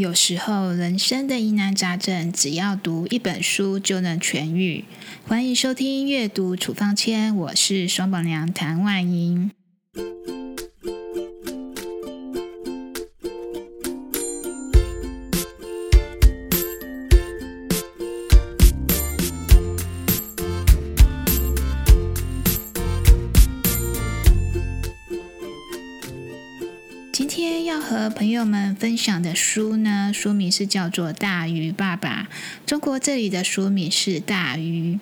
有时候，人生的疑难杂症，只要读一本书就能痊愈。欢迎收听《阅读处方签》，我是双宝娘谭万英。和朋友们分享的书呢，书名是叫做《大鱼爸爸》。中国这里的书名是《大鱼》。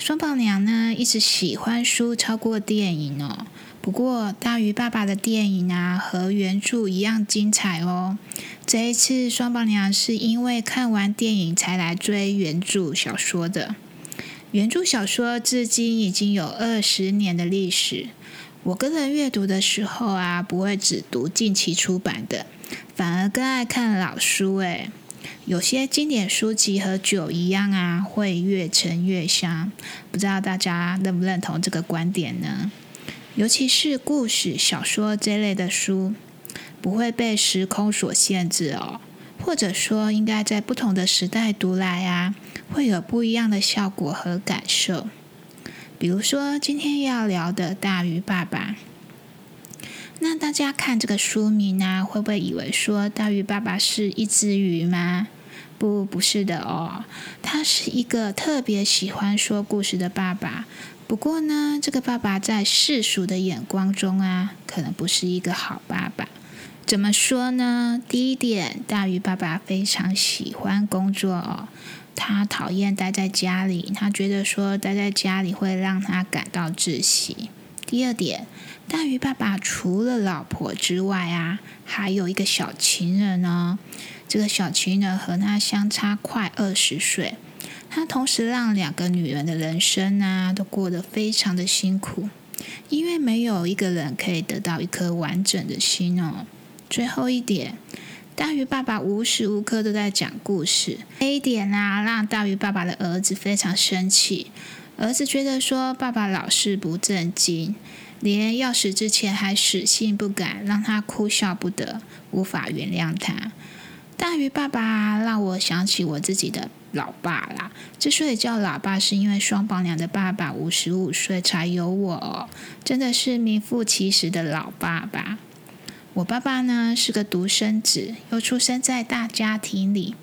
双宝娘呢一直喜欢书超过电影哦。不过《大鱼爸爸》的电影啊和原著一样精彩哦。这一次双宝娘是因为看完电影才来追原著小说的。原著小说至今已经有二十年的历史。我个人阅读的时候啊，不会只读近期出版的，反而更爱看老书。诶，有些经典书籍和酒一样啊，会越陈越香。不知道大家认不认同这个观点呢？尤其是故事小说这类的书，不会被时空所限制哦，或者说应该在不同的时代读来啊，会有不一样的效果和感受。比如说，今天要聊的《大鱼爸爸》，那大家看这个书名啊，会不会以为说大鱼爸爸是一只鱼吗？不，不是的哦，他是一个特别喜欢说故事的爸爸。不过呢，这个爸爸在世俗的眼光中啊，可能不是一个好爸爸。怎么说呢？第一点，大鱼爸爸非常喜欢工作哦。他讨厌待在家里，他觉得说待在家里会让他感到窒息。第二点，大鱼爸爸除了老婆之外啊，还有一个小情人呢。这个小情人和他相差快二十岁，他同时让两个女人的人生啊都过得非常的辛苦，因为没有一个人可以得到一颗完整的心哦。最后一点。大鱼爸爸无时无刻都在讲故事，这一点啊，让大鱼爸爸的儿子非常生气。儿子觉得说爸爸老是不正经，连要死之前还死性不改，让他哭笑不得，无法原谅他。大鱼爸爸让我想起我自己的老爸啦。之所以叫老爸，是因为双宝娘的爸爸五十五岁才有我，真的是名副其实的老爸爸。我爸爸呢是个独生子，又出生在大家庭里。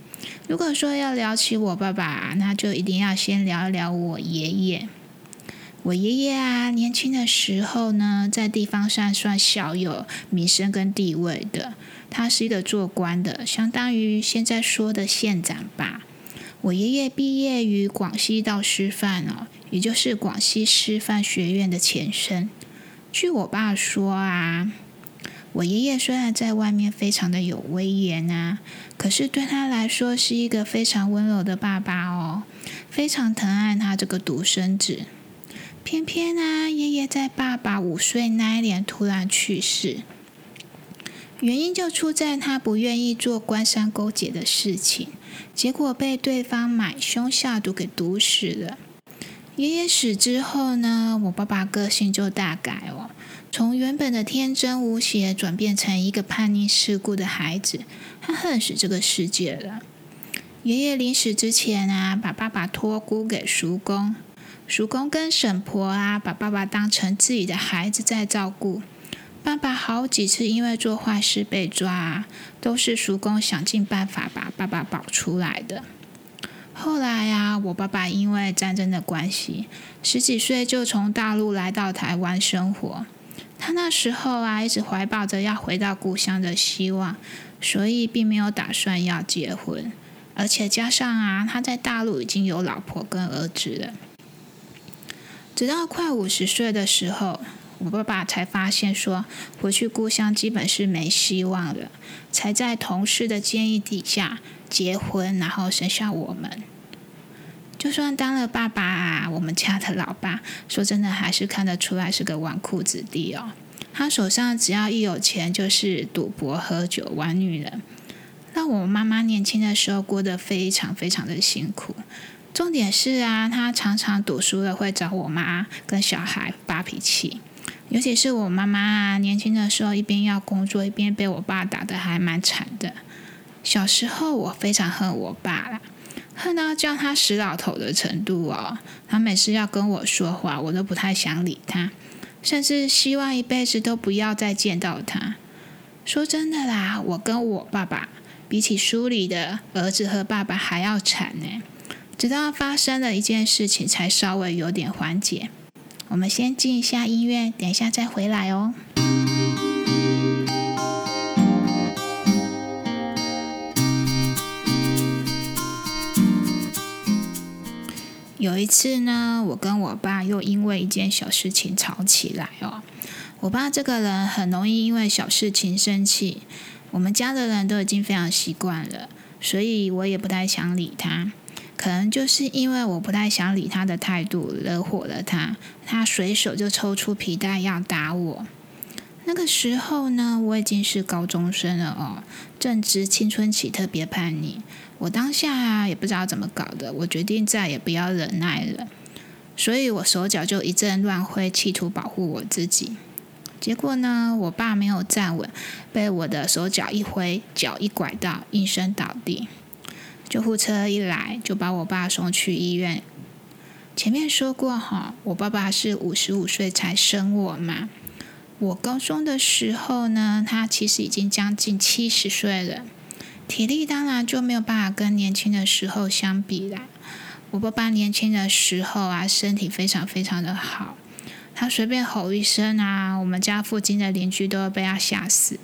如果说要聊起我爸爸，那就一定要先聊一聊我爷爷。我爷爷啊，年轻的时候呢，在地方上算小有名声跟地位的。他是一个做官的，相当于现在说的县长吧。我爷爷毕业于广西道师范哦，也就是广西师范学院的前身。据我爸说啊。我爷爷虽然在外面非常的有威严啊，可是对他来说是一个非常温柔的爸爸哦，非常疼爱他这个独生子。偏偏啊，爷爷在爸爸五岁那一年突然去世，原因就出在他不愿意做官商勾结的事情，结果被对方买凶下毒给毒死了。爷爷死之后呢，我爸爸个性就大改哦。从原本的天真无邪转变成一个叛逆世故的孩子，他恨死这个世界了。爷爷临死之前啊，把爸爸托孤给叔公，叔公跟婶婆啊，把爸爸当成自己的孩子在照顾。爸爸好几次因为做坏事被抓，都是叔公想尽办法把爸爸保出来的。后来啊，我爸爸因为战争的关系，十几岁就从大陆来到台湾生活。他那时候啊，一直怀抱着要回到故乡的希望，所以并没有打算要结婚。而且加上啊，他在大陆已经有老婆跟儿子了。直到快五十岁的时候，我爸爸才发现说，回去故乡基本是没希望了，才在同事的建议底下结婚，然后生下我们。就算当了爸爸啊，我们家的老爸说真的还是看得出来是个纨绔子弟哦。他手上只要一有钱，就是赌博、喝酒、玩女人，让我妈妈年轻的时候过得非常非常的辛苦。重点是啊，他常常赌输了会找我妈跟小孩发脾气，尤其是我妈妈啊，年轻的时候一边要工作，一边被我爸打得还蛮惨的。小时候我非常恨我爸啦，恨到叫他死老头的程度哦。他每次要跟我说话，我都不太想理他，甚至希望一辈子都不要再见到他。说真的啦，我跟我爸爸比起书里的儿子和爸爸还要惨呢。直到发生了一件事情，才稍微有点缓解。我们先进一下音乐，等一下再回来哦。有一次呢，我跟我爸又因为一件小事情吵起来哦。我爸这个人很容易因为小事情生气，我们家的人都已经非常习惯了，所以我也不太想理他。可能就是因为我不太想理他的态度，惹火了他，他随手就抽出皮带要打我。那个时候呢，我已经是高中生了哦，正值青春期，特别叛逆。我当下也不知道怎么搞的，我决定再也不要忍耐了，所以我手脚就一阵乱挥，企图保护我自己。结果呢，我爸没有站稳，被我的手脚一挥，脚一拐到，应声倒地。救护车一来，就把我爸送去医院。前面说过哈，我爸爸是五十五岁才生我嘛。我高中的时候呢，他其实已经将近七十岁了，体力当然就没有办法跟年轻的时候相比啦。我爸爸年轻的时候啊，身体非常非常的好，他随便吼一声啊，我们家附近的邻居都会被他吓死。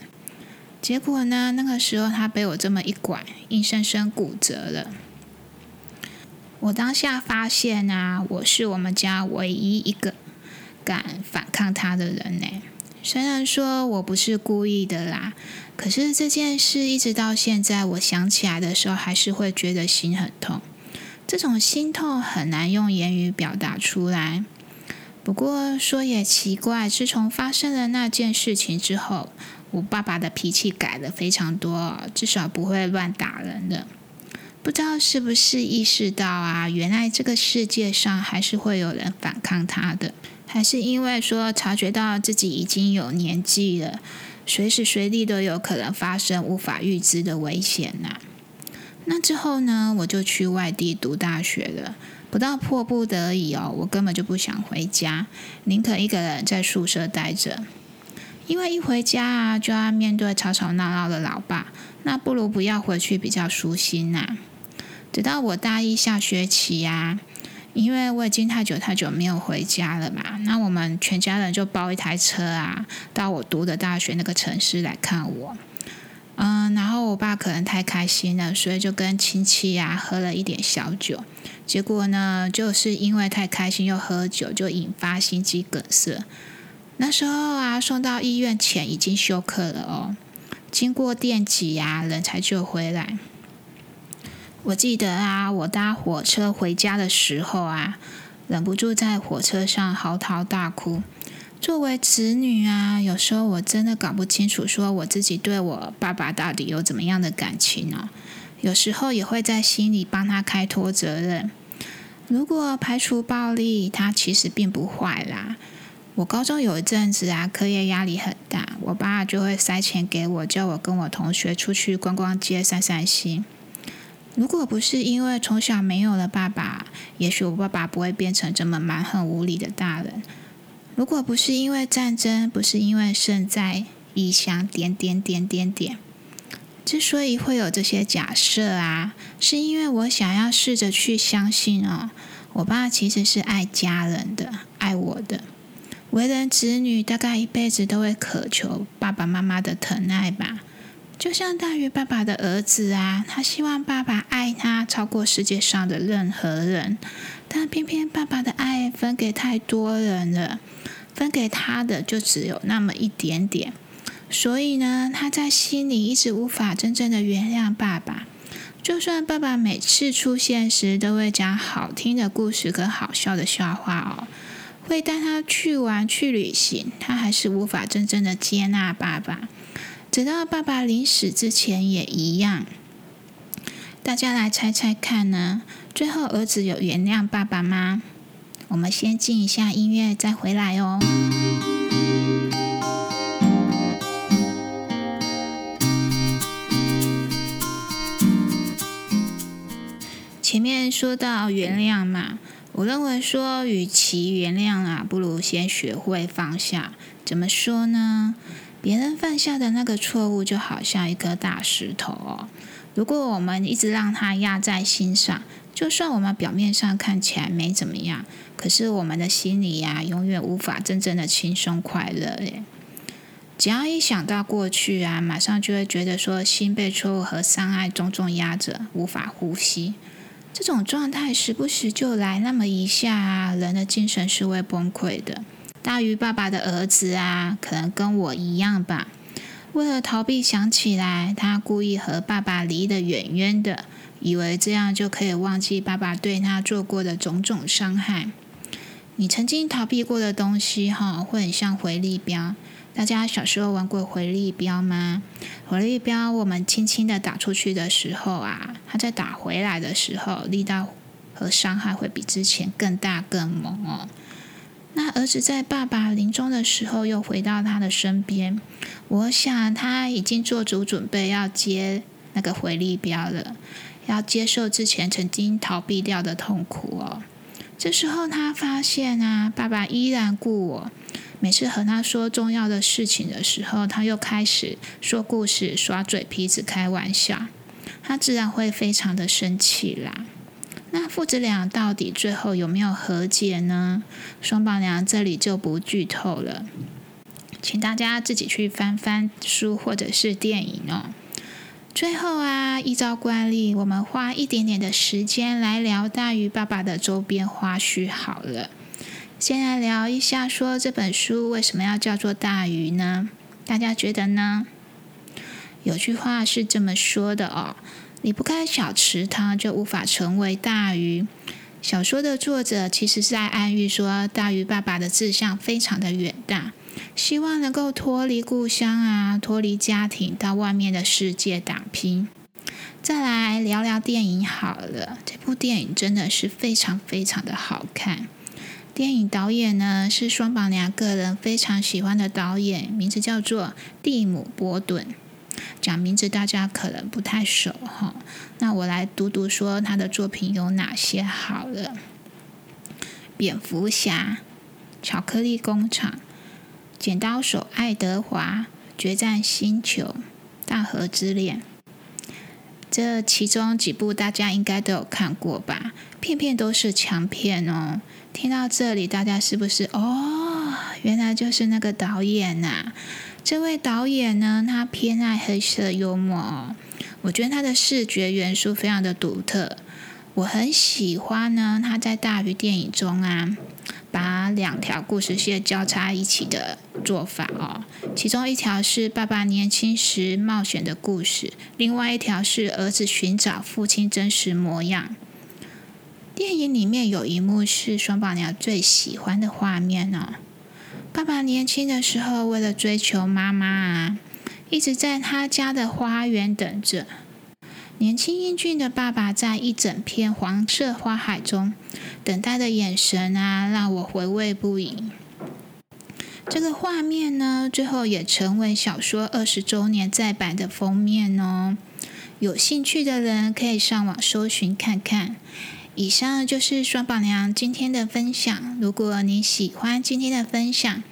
结果呢？那个时候他被我这么一拐，硬生生骨折了。我当下发现啊，我是我们家唯一一个敢反抗他的人呢。虽然说我不是故意的啦，可是这件事一直到现在，我想起来的时候，还是会觉得心很痛。这种心痛很难用言语表达出来。不过说也奇怪，自从发生了那件事情之后。我爸爸的脾气改了非常多，至少不会乱打人的。不知道是不是意识到啊，原来这个世界上还是会有人反抗他的，还是因为说察觉到自己已经有年纪了，随时随地都有可能发生无法预知的危险呐。那之后呢，我就去外地读大学了。不到迫不得已哦，我根本就不想回家，宁可一个人在宿舍待着。因为一回家啊，就要面对吵吵闹闹的老爸，那不如不要回去比较舒心呐。直到我大一下学期呀，因为我已经太久太久没有回家了嘛，那我们全家人就包一台车啊，到我读的大学那个城市来看我。嗯，然后我爸可能太开心了，所以就跟亲戚呀喝了一点小酒，结果呢，就是因为太开心又喝酒，就引发心肌梗塞。那时候啊，送到医院前已经休克了哦。经过电击呀，人才救回来。我记得啊，我搭火车回家的时候啊，忍不住在火车上嚎啕大哭。作为子女啊，有时候我真的搞不清楚，说我自己对我爸爸到底有怎么样的感情呢？有时候也会在心里帮他开脱责任。如果排除暴力，他其实并不坏啦。我高中有一阵子啊，课业压力很大，我爸就会塞钱给我，叫我跟我同学出去逛逛街、散散心。如果不是因为从小没有了爸爸，也许我爸爸不会变成这么蛮横无理的大人。如果不是因为战争，不是因为胜在异乡，点点点点点。之所以会有这些假设啊，是因为我想要试着去相信哦，我爸其实是爱家人的，爱我的。为人子女，大概一辈子都会渴求爸爸妈妈的疼爱吧。就像大鱼爸爸的儿子啊，他希望爸爸爱他超过世界上的任何人，但偏偏爸爸的爱分给太多人了，分给他的就只有那么一点点。所以呢，他在心里一直无法真正的原谅爸爸。就算爸爸每次出现时都会讲好听的故事跟好笑的笑话哦。会带他去玩、去旅行，他还是无法真正的接纳爸爸。直到爸爸临死之前也一样。大家来猜猜看呢？最后儿子有原谅爸爸吗？我们先静一下音乐，再回来哦。前面说到原谅嘛，我认为说，与其原谅啊，不如先学会放下。怎么说呢？别人犯下的那个错误，就好像一颗大石头哦。如果我们一直让它压在心上，就算我们表面上看起来没怎么样，可是我们的心里呀，永远无法真正的轻松快乐耶。只要一想到过去啊，马上就会觉得说心被错误和伤害重重压着，无法呼吸。这种状态时不时就来那么一下啊，人的精神是会崩溃的。大鱼爸爸的儿子啊，可能跟我一样吧。为了逃避想起来，他故意和爸爸离得远远的，以为这样就可以忘记爸爸对他做过的种种伤害。你曾经逃避过的东西，哈，会很像回力镖。大家小时候玩过回力镖吗？回力镖，我们轻轻的打出去的时候啊，它在打回来的时候，力道和伤害会比之前更大更猛哦。那儿子在爸爸临终的时候又回到他的身边，我想他已经做足准备要接那个回力镖了，要接受之前曾经逃避掉的痛苦哦。这时候他发现啊，爸爸依然顾我，每次和他说重要的事情的时候，他又开始说故事、耍嘴皮子、开玩笑，他自然会非常的生气啦。那父子俩到底最后有没有和解呢？双宝娘这里就不剧透了，请大家自己去翻翻书或者是电影哦。最后啊，依照惯例，我们花一点点的时间来聊大鱼爸爸的周边花絮好了。先来聊一下，说这本书为什么要叫做大鱼呢？大家觉得呢？有句话是这么说的哦。离不开小池塘，就无法成为大鱼。小说的作者其实是在暗喻说，大鱼爸爸的志向非常的远大，希望能够脱离故乡啊，脱离家庭，到外面的世界打拼。再来聊聊电影好了，这部电影真的是非常非常的好看。电影导演呢是双宝娘个人非常喜欢的导演，名字叫做蒂姆·伯顿。讲名字大家可能不太熟哈，那我来读读说他的作品有哪些好了。蝙蝠侠、巧克力工厂、剪刀手爱德华、决战星球、大河之恋，这其中几部大家应该都有看过吧？片片都是强片哦。听到这里，大家是不是哦？原来就是那个导演呐。这位导演呢，他偏爱黑色幽默，我觉得他的视觉元素非常的独特。我很喜欢呢，他在大鱼电影中啊，把两条故事线交叉一起的做法哦。其中一条是爸爸年轻时冒险的故事，另外一条是儿子寻找父亲真实模样。电影里面有一幕是双宝娘最喜欢的画面呢。爸爸年轻的时候，为了追求妈妈啊，一直在他家的花园等着。年轻英俊的爸爸在一整片黄色花海中等待的眼神啊，让我回味不已。这个画面呢，最后也成为小说二十周年再版的封面哦。有兴趣的人可以上网搜寻看看。以上就是双宝娘今天的分享。如果你喜欢今天的分享，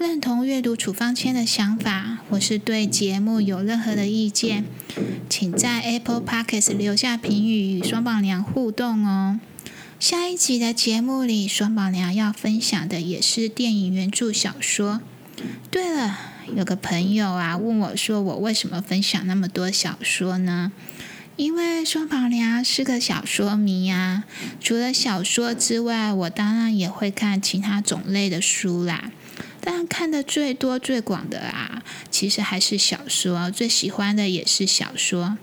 认同阅读处方签的想法，或是对节目有任何的意见，请在 Apple Podcast 留下评语与双宝娘互动哦。下一集的节目里，双宝娘要分享的也是电影原著小说。对了，有个朋友啊问我说，我为什么分享那么多小说呢？因为双宝娘是个小说迷啊，除了小说之外，我当然也会看其他种类的书啦。但看的最多最广的啊，其实还是小说，最喜欢的也是小说。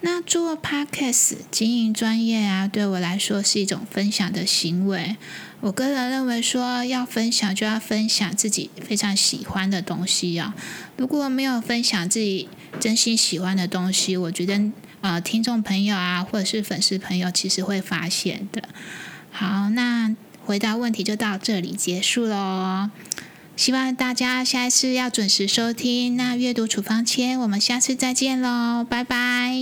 那做 podcast 经营专业啊，对我来说是一种分享的行为。我个人认为说，要分享就要分享自己非常喜欢的东西啊。如果没有分享自己真心喜欢的东西，我觉得。呃，听众朋友啊，或者是粉丝朋友，其实会发现的。好，那回答问题就到这里结束喽。希望大家下一次要准时收听。那阅读处方签，我们下次再见喽，拜拜。